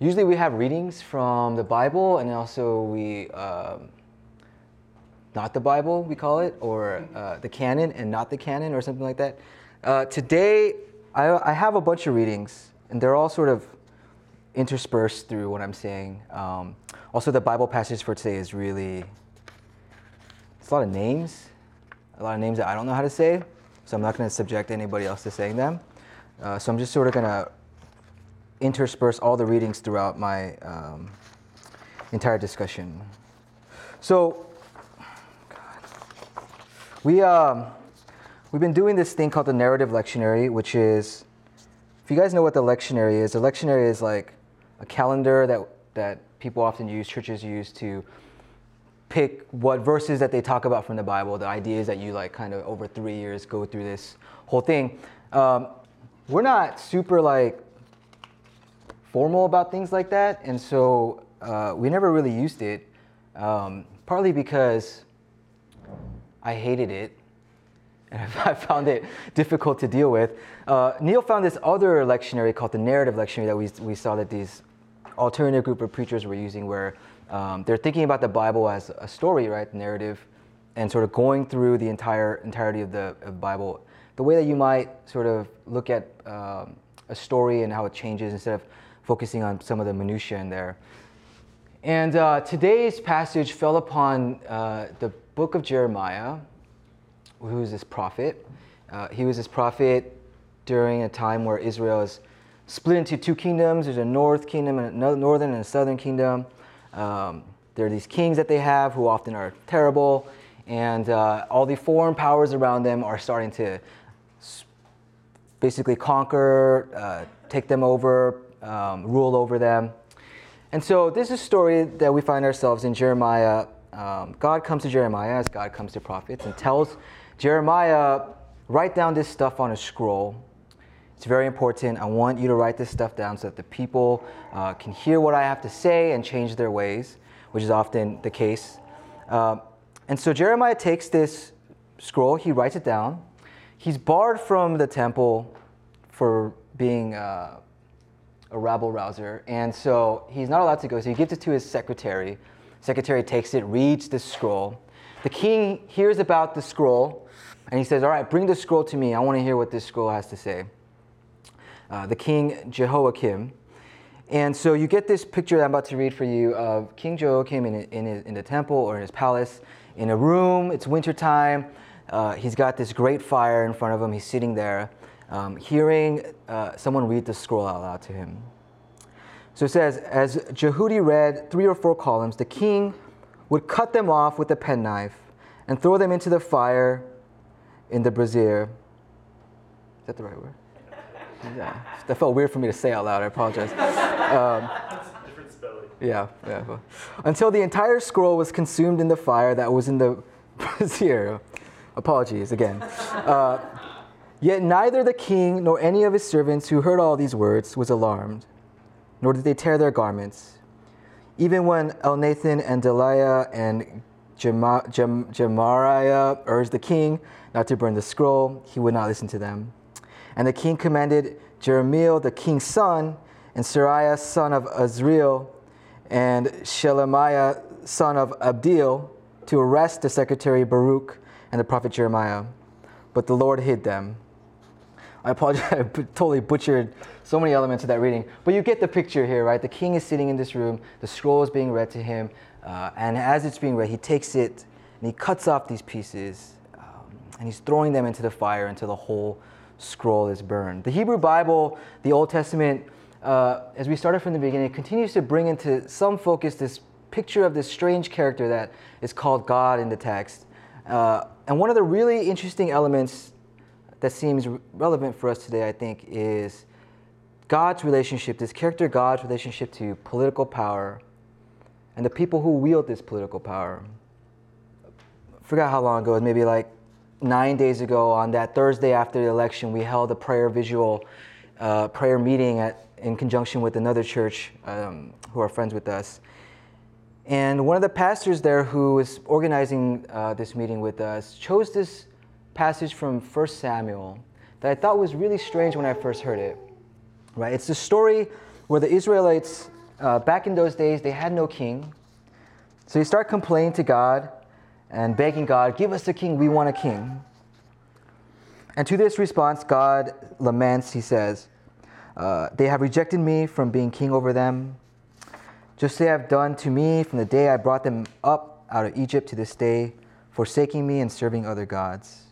usually we have readings from the Bible and also we, um, not the Bible, we call it, or uh, the canon and not the canon, or something like that. Uh, today, I, I have a bunch of readings, and they're all sort of interspersed through what I'm saying. Um, also, the Bible passage for today is really, it's a lot of names, a lot of names that I don't know how to say, so I'm not going to subject anybody else to saying them. Uh, so I'm just sort of going to intersperse all the readings throughout my um, entire discussion. So, we, um, we've been doing this thing called the narrative lectionary, which is, if you guys know what the lectionary is, the lectionary is like a calendar that, that people often use, churches use to pick what verses that they talk about from the Bible. The idea is that you like kind of over three years go through this whole thing. Um, we're not super like formal about things like that, and so uh, we never really used it. Um, partly because I hated it, and I found it difficult to deal with. Uh, Neil found this other lectionary called the narrative lectionary that we, we saw that these alternative group of preachers were using, where um, they're thinking about the Bible as a story, right, narrative, and sort of going through the entire entirety of the of Bible, the way that you might sort of look at um, a story and how it changes instead of focusing on some of the minutiae in there. And uh, today's passage fell upon uh, the book of Jeremiah, who's this prophet. Uh, he was this prophet during a time where Israel is split into two kingdoms. There's a north kingdom and a northern and a southern kingdom. Um, there are these kings that they have who often are terrible, and uh, all the foreign powers around them are starting to basically conquer, uh, take them over, um, rule over them. And so this is a story that we find ourselves in Jeremiah. Um, God comes to Jeremiah as God comes to prophets and tells Jeremiah, write down this stuff on a scroll. It's very important. I want you to write this stuff down so that the people uh, can hear what I have to say and change their ways, which is often the case. Uh, and so Jeremiah takes this scroll, he writes it down. He's barred from the temple for being uh, a rabble rouser. And so he's not allowed to go. So he gives it to his secretary. Secretary takes it, reads the scroll. The king hears about the scroll and he says, All right, bring the scroll to me. I want to hear what this scroll has to say. Uh, the king Jehoiakim. And so you get this picture that I'm about to read for you of King Jehoiakim in, in, his, in the temple or in his palace in a room. It's wintertime. Uh, he's got this great fire in front of him. He's sitting there um, hearing uh, someone read the scroll out loud to him. So it says, as Jehudi read three or four columns, the king would cut them off with a penknife and throw them into the fire in the brazier. Is that the right word? Yeah. That felt weird for me to say out loud. I apologize. Um, Different spelling. yeah, yeah. Until the entire scroll was consumed in the fire that was in the brazier. Apologies again. Uh, Yet neither the king nor any of his servants who heard all these words was alarmed, nor did they tear their garments. Even when Elnathan and Delaiah and Gemariah urged the king not to burn the scroll, he would not listen to them. And the king commanded Jeremiel, the king's son, and Seraiah, son of Azriel, and Shelemiah, son of Abdeel, to arrest the secretary Baruch and the prophet Jeremiah. But the Lord hid them I apologize, I totally butchered so many elements of that reading. But you get the picture here, right? The king is sitting in this room, the scroll is being read to him, uh, and as it's being read, he takes it and he cuts off these pieces um, and he's throwing them into the fire until the whole scroll is burned. The Hebrew Bible, the Old Testament, uh, as we started from the beginning, continues to bring into some focus this picture of this strange character that is called God in the text. Uh, and one of the really interesting elements that seems relevant for us today, I think, is God's relationship, this character God's relationship to political power and the people who wield this political power. I forgot how long ago, it was maybe like nine days ago on that Thursday after the election, we held a prayer visual, uh, prayer meeting at, in conjunction with another church um, who are friends with us. And one of the pastors there who was organizing uh, this meeting with us chose this passage from 1 Samuel that I thought was really strange when I first heard it. Right? It's the story where the Israelites uh, back in those days, they had no king. So they start complaining to God and begging God, Give us a king, we want a king. And to this response, God laments, he says, uh, They have rejected me from being king over them, just as they have done to me from the day I brought them up out of Egypt to this day, forsaking me and serving other gods.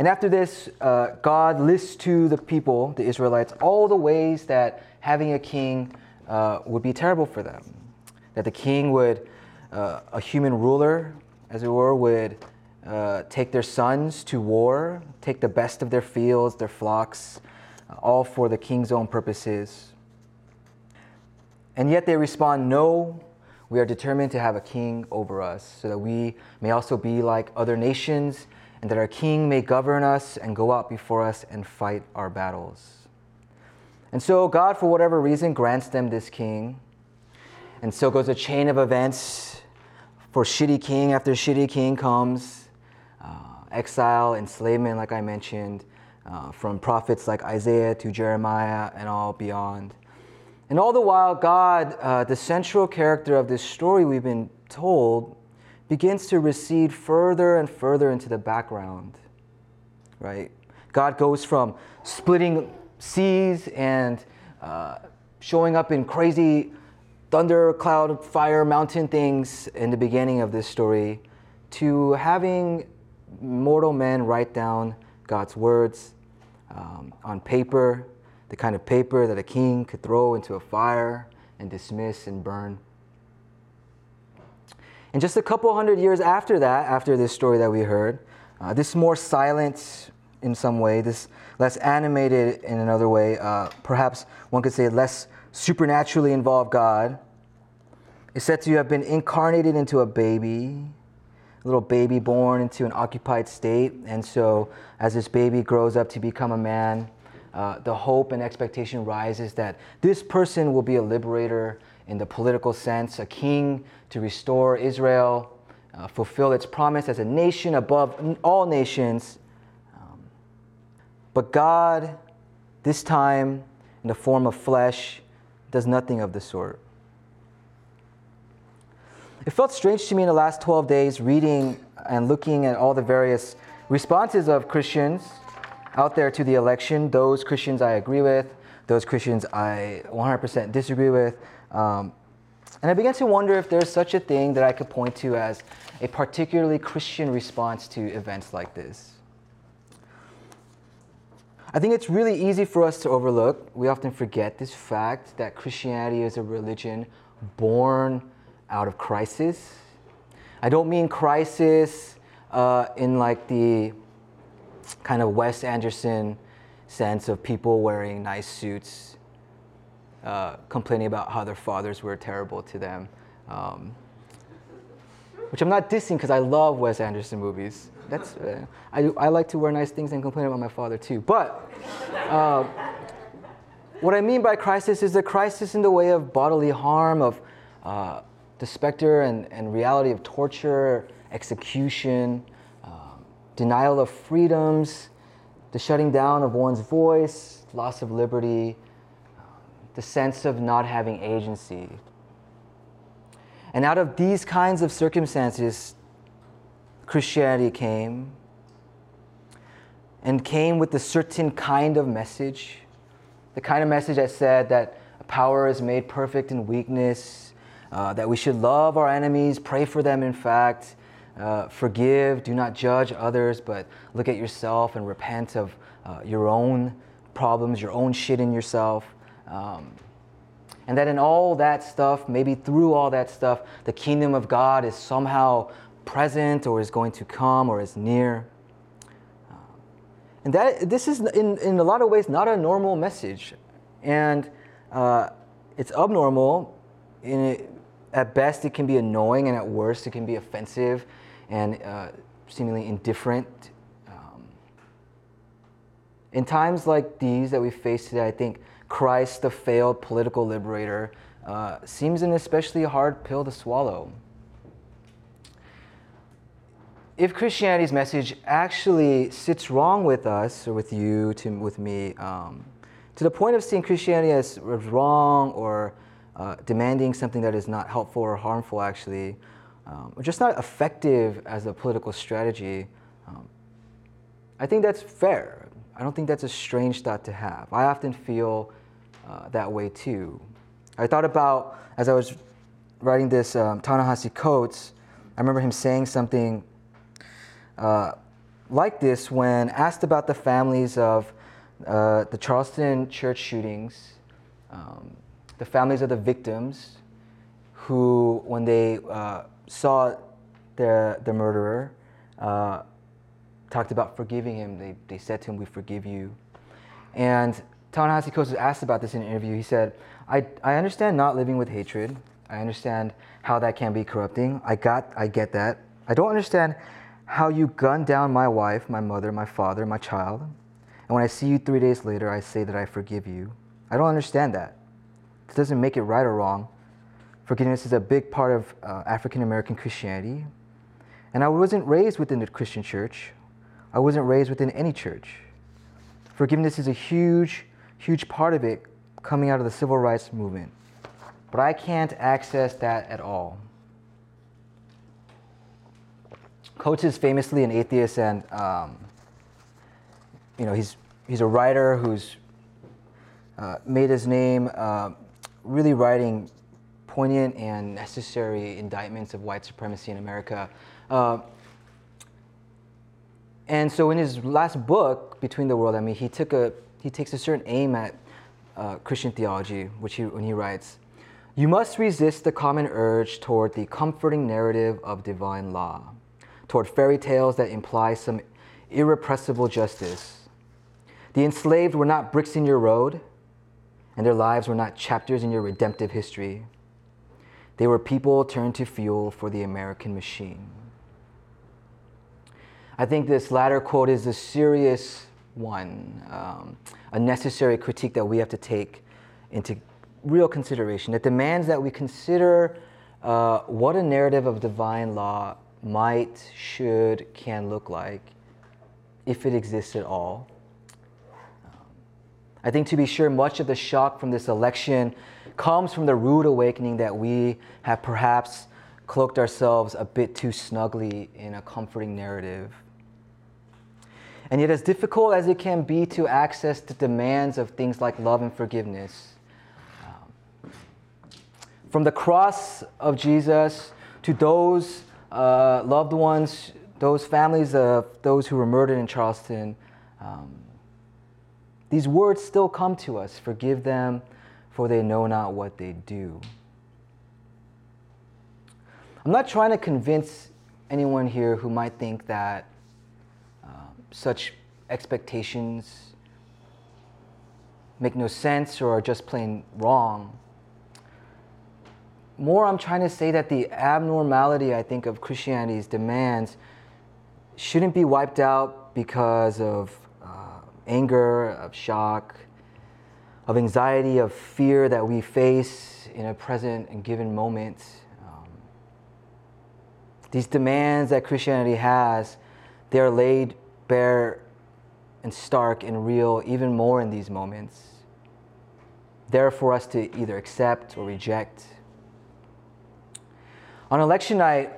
And after this, uh, God lists to the people, the Israelites, all the ways that having a king uh, would be terrible for them. That the king would, uh, a human ruler, as it were, would uh, take their sons to war, take the best of their fields, their flocks, uh, all for the king's own purposes. And yet they respond, No, we are determined to have a king over us, so that we may also be like other nations, and that our king may govern us and go out before us and fight our battles. And so God, for whatever reason, grants them this king. And so goes a chain of events for shitty king after shitty king comes uh, exile, enslavement, like I mentioned, uh, from prophets like Isaiah to Jeremiah and all beyond. And all the while, God, uh, the central character of this story we've been told, begins to recede further and further into the background, right? God goes from splitting seas and uh, showing up in crazy thunder, cloud, fire, mountain things in the beginning of this story to having mortal men write down God's words um, on paper, the kind of paper that a king could throw into a fire and dismiss and burn. And just a couple hundred years after that, after this story that we heard, uh, this more silent in some way, this less animated in another way, uh, perhaps one could say less supernaturally involved God, is said to have been incarnated into a baby a little baby born into an occupied state. And so, as this baby grows up to become a man, uh, the hope and expectation rises that this person will be a liberator in the political sense, a king to restore Israel, uh, fulfill its promise as a nation above all nations. Um, but God, this time in the form of flesh, does nothing of the sort. It felt strange to me in the last 12 days reading and looking at all the various responses of Christians out there to the election. Those Christians I agree with, those Christians I 100% disagree with. Um, and I began to wonder if there's such a thing that I could point to as a particularly Christian response to events like this. I think it's really easy for us to overlook. We often forget this fact that Christianity is a religion born out of crisis. I don't mean crisis uh, in like the kind of Wes Anderson sense of people wearing nice suits, uh, complaining about how their fathers were terrible to them. Um, which I'm not dissing because I love Wes Anderson movies. That's uh, I, I like to wear nice things and complain about my father too. But uh, what I mean by crisis is a crisis in the way of bodily harm, of uh, the specter and, and reality of torture, execution, um, denial of freedoms, the shutting down of one's voice, loss of liberty, the sense of not having agency. And out of these kinds of circumstances, Christianity came and came with a certain kind of message. The kind of message that said that power is made perfect in weakness, uh, that we should love our enemies, pray for them, in fact, uh, forgive, do not judge others, but look at yourself and repent of uh, your own problems, your own shit in yourself. Um, and that in all that stuff, maybe through all that stuff, the kingdom of God is somehow present or is going to come or is near. Uh, and that this is in, in a lot of ways not a normal message. And uh, it's abnormal it, at best it can be annoying and at worst it can be offensive and uh, seemingly indifferent in times like these that we face today i think christ the failed political liberator uh, seems an especially hard pill to swallow if christianity's message actually sits wrong with us or with you to, with me um, to the point of seeing Christianity as wrong or uh, demanding something that is not helpful or harmful, actually, um, or just not effective as a political strategy, um, I think that's fair. I don't think that's a strange thought to have. I often feel uh, that way too. I thought about, as I was writing this um, Ta-Nehisi Coates, I remember him saying something uh, like this when asked about the families of uh, the Charleston church shootings, um, the families of the victims who, when they uh, saw their, the murderer, uh, talked about forgiving him. They, they said to him, We forgive you. And Ta-Nehisi Coates was asked about this in an interview. He said, I, I understand not living with hatred. I understand how that can be corrupting. I got I get that. I don't understand how you gunned down my wife, my mother, my father, my child. And when I see you three days later, I say that I forgive you. I don't understand that. It doesn't make it right or wrong. Forgiveness is a big part of uh, African American Christianity. And I wasn't raised within the Christian church. I wasn't raised within any church. Forgiveness is a huge, huge part of it coming out of the civil rights movement. But I can't access that at all. Coates is famously an atheist, and um, you know he's he's a writer who's uh, made his name uh, really writing poignant and necessary indictments of white supremacy in America. Uh, and so in his last book, Between the World, I mean, he took a he takes a certain aim at uh, Christian theology, which he when he writes, "You must resist the common urge toward the comforting narrative of divine law." toward fairy tales that imply some irrepressible justice. The enslaved were not bricks in your road, and their lives were not chapters in your redemptive history. They were people turned to fuel for the American machine. I think this latter quote is a serious one, um, a necessary critique that we have to take into real consideration. It demands that we consider uh, what a narrative of divine law might, should, can look like, if it exists at all. Um, I think to be sure, much of the shock from this election comes from the rude awakening that we have perhaps cloaked ourselves a bit too snugly in a comforting narrative. And yet, as difficult as it can be to access the demands of things like love and forgiveness, um, from the cross of Jesus to those uh, loved ones, those families of those who were murdered in Charleston, um, these words still come to us Forgive them, for they know not what they do. I'm not trying to convince anyone here who might think that such expectations make no sense or are just plain wrong more I'm trying to say that the abnormality, I think, of Christianity's demands shouldn't be wiped out because of uh, anger, of shock, of anxiety, of fear that we face in a present and given moment. Um, these demands that Christianity has, they are laid bare and stark and real even more in these moments. They're for us to either accept or reject. On election night,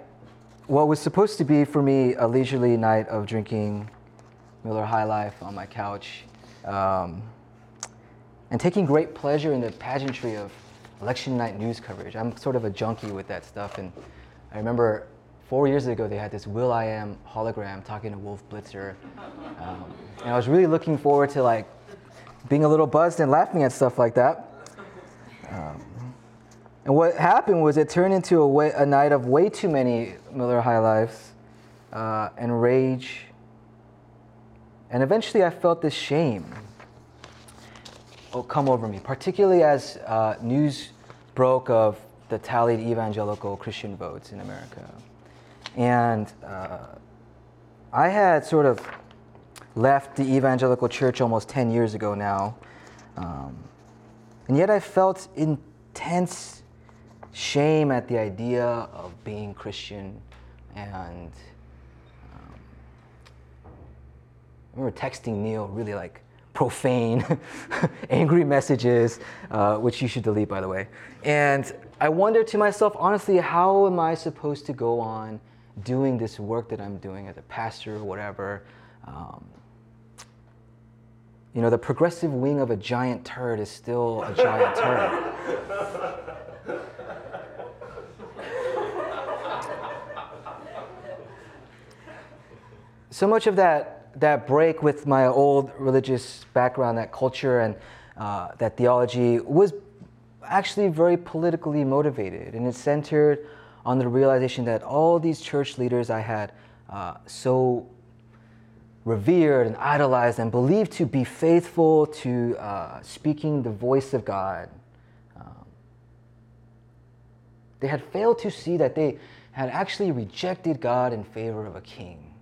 what was supposed to be for me a leisurely night of drinking Miller High Life on my couch um, and taking great pleasure in the pageantry of election night news coverage. I'm sort of a junkie with that stuff. And I remember four years ago, they had this will.i.am hologram talking to Wolf Blitzer. Um, and I was really looking forward to like being a little buzzed and laughing at stuff like that. Um, and what happened was it turned into a, way, a night of way too many Miller High Lifes uh, and rage. And eventually I felt this shame come over me, particularly as uh, news broke of the tallied evangelical Christian votes in America. And uh, I had sort of left the evangelical church almost 10 years ago now. Um, and yet I felt intense shame at the idea of being Christian and um, I remember texting Neil really like profane, angry messages, uh, which you should delete, by the way. And I wonder to myself, honestly, how am I supposed to go on doing this work that I'm doing as a pastor or whatever? Um, you know, the progressive wing of a giant turd is still a giant turd. so much of that, that break with my old religious background, that culture and uh, that theology was actually very politically motivated. And it centered on the realization that all these church leaders I had uh, so revered and idolized and believed to be faithful to uh, speaking the voice of God. Um, they had failed to see that they had actually rejected God in favor of a king.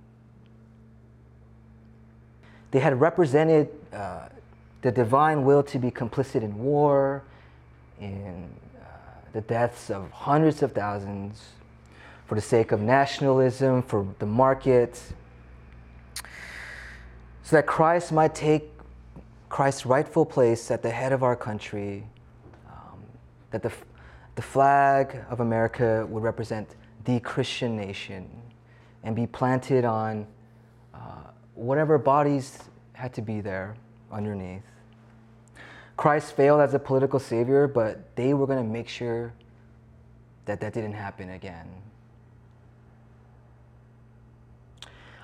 They had represented uh, the divine will to be complicit in war, in the deaths of hundreds of thousands, for the sake of nationalism, for the market, so that Christ might take Christ's rightful place at the head of our country, um, that the, the flag of America would represent the Christian nation and be planted on uh, whatever bodies had to be there underneath. Christ failed as a political savior, but they were going to make sure that that didn't happen again.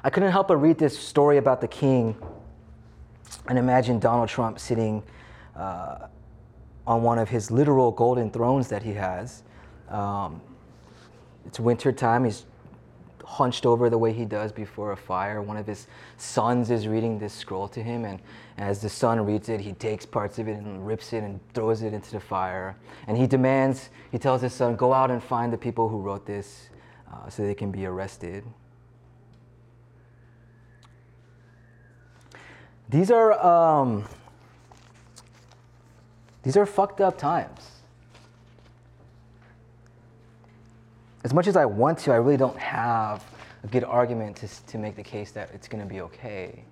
I couldn't help but read this story about the king and imagine Donald Trump sitting uh, on one of his literal golden thrones that he has. Um, it's winter time. He's hunched over the way he does before a fire. One of his sons is reading this scroll to him, and as the son reads it, he takes parts of it and rips it and throws it into the fire. And he demands, he tells his son, go out and find the people who wrote this uh, so they can be arrested. These are um, these are fucked up times. As much as I want to, I really don't have a good argument to, to make the case that it's going to be okay.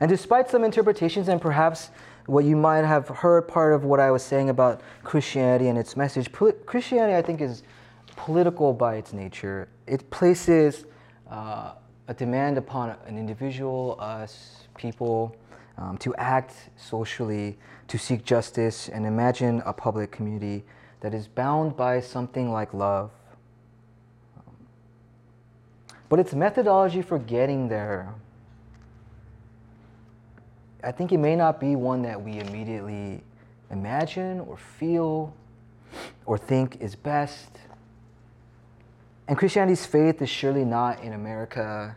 And despite some interpretations and perhaps what you might have heard part of what I was saying about Christianity and its message, Christianity, I think, is political by its nature. It places uh, a demand upon an individual, us, people, um, to act socially, to seek justice, and imagine a public community that is bound by something like love. Um, but its methodology for getting there, I think it may not be one that we immediately imagine or feel or think is best. And Christianity's faith is surely not in America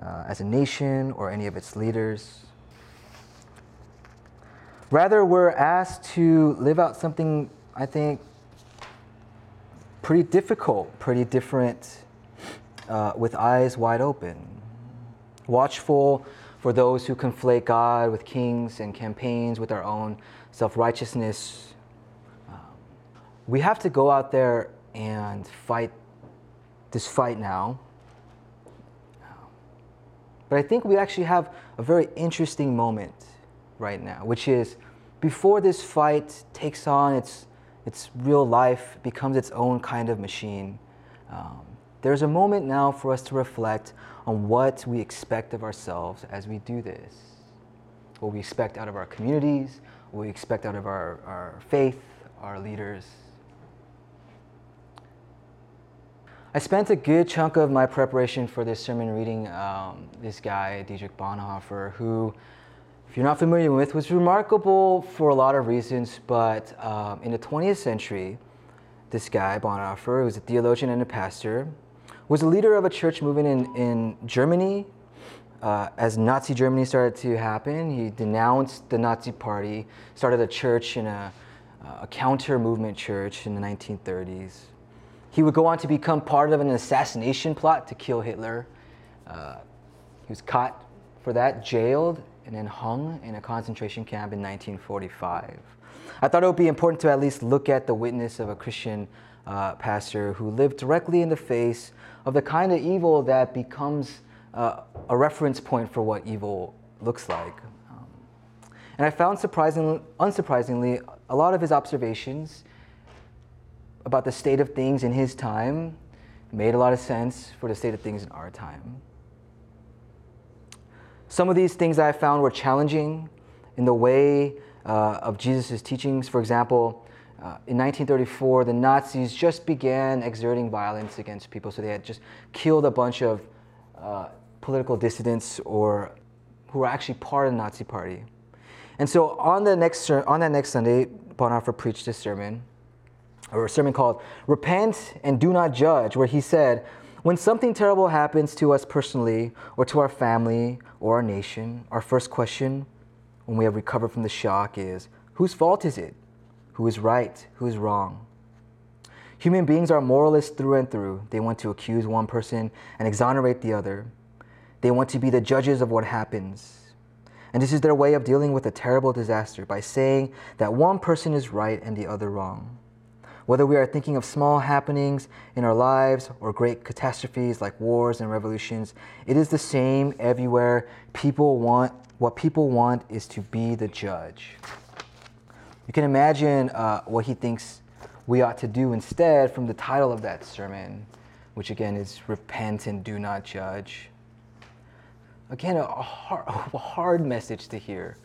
uh, as a nation or any of its leaders. Rather, we're asked to live out something, I think, pretty difficult, pretty different, uh, with eyes wide open. Watchful for those who conflate God with kings and campaigns with our own self righteousness. Um, we have to go out there and fight this fight now. But I think we actually have a very interesting moment right now, which is before this fight takes on its, its real life, becomes its own kind of machine, um, there's a moment now for us to reflect on what we expect of ourselves as we do this. What we expect out of our communities, what we expect out of our, our faith, our leaders. I spent a good chunk of my preparation for this sermon reading um, this guy, Dietrich Bonhoeffer, who, if you're not familiar with, was remarkable for a lot of reasons. But um, in the 20th century, this guy, Bonhoeffer, who was a theologian and a pastor, was a leader of a church movement in, in Germany. Uh, as Nazi Germany started to happen, he denounced the Nazi party, started a church in a, a counter movement church in the 1930s. He would go on to become part of an assassination plot to kill Hitler. Uh, he was caught for that, jailed, and then hung in a concentration camp in 1945. I thought it would be important to at least look at the witness of a Christian uh, pastor who lived directly in the face of the kind of evil that becomes uh, a reference point for what evil looks like. Um, and I found surprisingly, unsurprisingly, a lot of his observations about the state of things in his time made a lot of sense for the state of things in our time. Some of these things I found were challenging in the way uh, of Jesus' teachings. For example, uh, in 1934, the Nazis just began exerting violence against people. So they had just killed a bunch of uh, political dissidents or who were actually part of the Nazi Party. And so on the next on that next Sunday, Bonhoeffer preached this sermon, or a sermon called "Repent and Do Not Judge," where he said, "When something terrible happens to us personally, or to our family, or our nation, our first question, when we have recovered from the shock, is whose fault is it? Who is right? Who is wrong?" Human beings are moralists through and through. They want to accuse one person and exonerate the other. They want to be the judges of what happens. And this is their way of dealing with a terrible disaster by saying that one person is right and the other wrong. Whether we are thinking of small happenings in our lives or great catastrophes like wars and revolutions, it is the same everywhere. People want what people want is to be the judge. You can imagine uh, what he thinks we ought to do instead from the title of that sermon, which again is Repent and Do Not Judge again, a hard, a hard message to hear,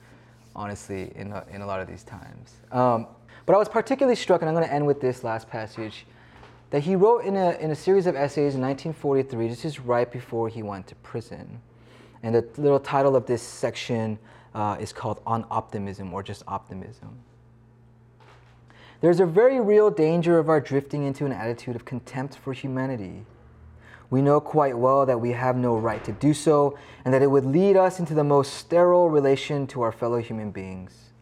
honestly, in a, in a lot of these times. Um, but I was particularly struck, and I'm going to end with this last passage, that he wrote in a, in a series of essays in 1943, this is right before he went to prison. And the little title of this section uh, is called On Optimism, or just Optimism. There's a very real danger of our drifting into an attitude of contempt for humanity we know quite well that we have no right to do so, and that it would lead us into the most sterile relation to our fellow human beings.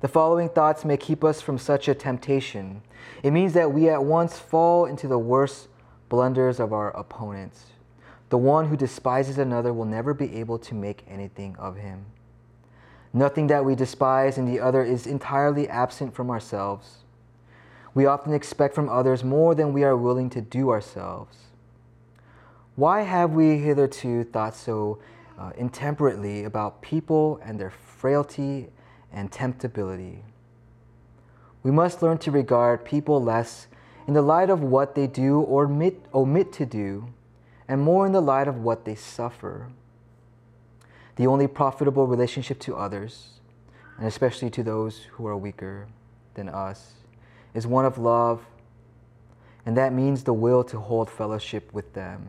The following thoughts may keep us from such a temptation. It means that we at once fall into the worst blunders of our opponents. The one who despises another will never be able to make anything of him. Nothing that we despise in the other is entirely absent from ourselves. We often expect from others more than we are willing to do ourselves. Why have we hitherto thought so uh, intemperately about people and their frailty and temptability? We must learn to regard people less in the light of what they do or omit, omit to do, and more in the light of what they suffer. The only profitable relationship to others, and especially to those who are weaker than us, is one of love, and that means the will to hold fellowship with them.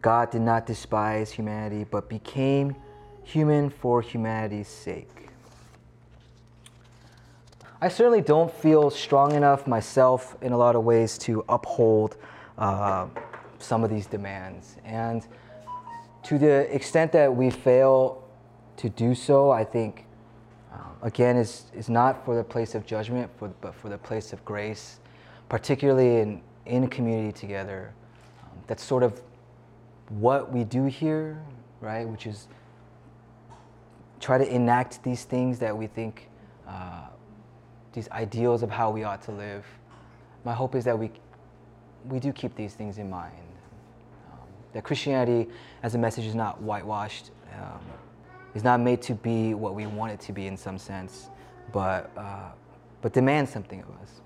God did not despise humanity, but became human for humanity's sake. I certainly don't feel strong enough myself in a lot of ways to uphold uh, some of these demands. And to the extent that we fail to do so, I think, um, again, is, is not for the place of judgment, for, but for the place of grace, particularly in, in community together. Um, that's sort of what we do here, right, which is try to enact these things that we think, uh, these ideals of how we ought to live. My hope is that we, we do keep these things in mind. Um, that Christianity as a message is not whitewashed, um, is not made to be what we want it to be in some sense, but, uh, but demands something of us.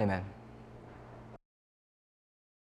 Amen.